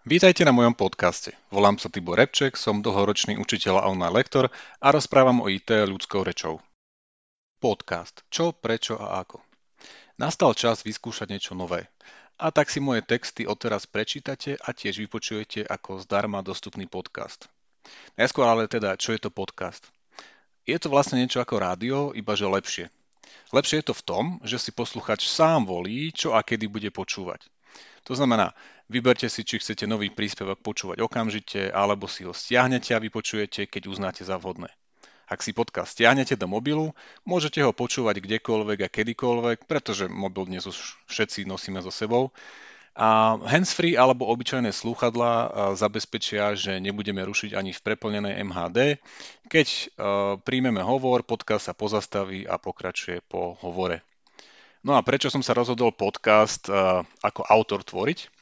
Vítajte na mojom podcaste. Volám sa Tibor Repček, som dlhoročný učiteľ a online lektor a rozprávam o IT ľudskou rečou. Podcast. Čo, prečo a ako. Nastal čas vyskúšať niečo nové. A tak si moje texty odteraz prečítate a tiež vypočujete ako zdarma dostupný podcast. Najskôr ale teda, čo je to podcast? Je to vlastne niečo ako rádio, iba že lepšie. Lepšie je to v tom, že si posluchač sám volí, čo a kedy bude počúvať. To znamená, vyberte si, či chcete nový príspevok počúvať okamžite, alebo si ho stiahnete a vypočujete, keď uznáte za vhodné. Ak si podcast stiahnete do mobilu, môžete ho počúvať kdekoľvek a kedykoľvek, pretože mobil dnes už všetci nosíme so sebou. A handsfree alebo obyčajné slúchadlá zabezpečia, že nebudeme rušiť ani v preplnenej MHD. Keď príjmeme hovor, podcast sa pozastaví a pokračuje po hovore. No a prečo som sa rozhodol podcast uh, ako autor tvoriť?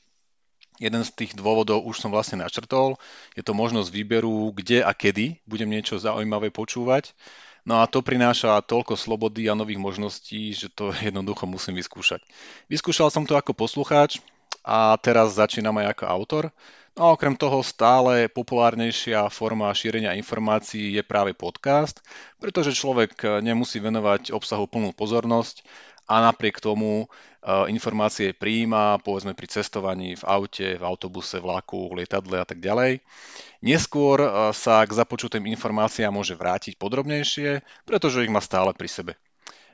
Jeden z tých dôvodov už som vlastne načrtol. Je to možnosť výberu, kde a kedy budem niečo zaujímavé počúvať. No a to prináša toľko slobody a nových možností, že to jednoducho musím vyskúšať. Vyskúšal som to ako poslucháč a teraz začínam aj ako autor. No a okrem toho stále populárnejšia forma šírenia informácií je práve podcast, pretože človek nemusí venovať obsahu plnú pozornosť a napriek tomu e, informácie príjima, povedzme pri cestovaní v aute, v autobuse, vlaku, lietadle a tak ďalej. Neskôr e, sa k započutým informáciám môže vrátiť podrobnejšie, pretože ich má stále pri sebe.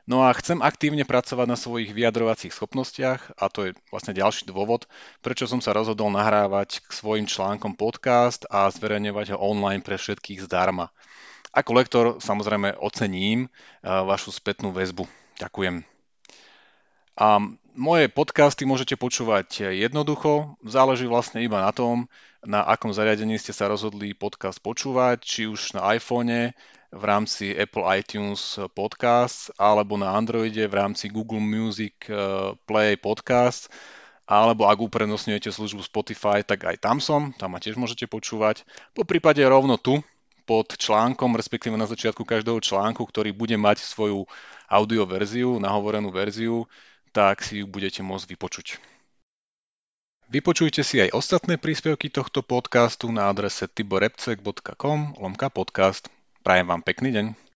No a chcem aktívne pracovať na svojich vyjadrovacích schopnostiach a to je vlastne ďalší dôvod, prečo som sa rozhodol nahrávať k svojim článkom podcast a zverejňovať ho online pre všetkých zdarma. Ako lektor samozrejme ocením e, vašu spätnú väzbu. Ďakujem. A moje podcasty môžete počúvať jednoducho, záleží vlastne iba na tom, na akom zariadení ste sa rozhodli podcast počúvať, či už na iPhone v rámci Apple iTunes Podcast, alebo na Androide v rámci Google Music eh, Play Podcast, alebo ak uprednostňujete službu Spotify, tak aj tam som, tam ma tiež môžete počúvať. Po prípade rovno tu, pod článkom, respektíve na začiatku každého článku, ktorý bude mať svoju audio verziu, nahovorenú verziu, tak si ju budete môcť vypočuť. Vypočujte si aj ostatné príspevky tohto podcastu na adrese tiborepcek.com lomka podcast. Prajem vám pekný deň.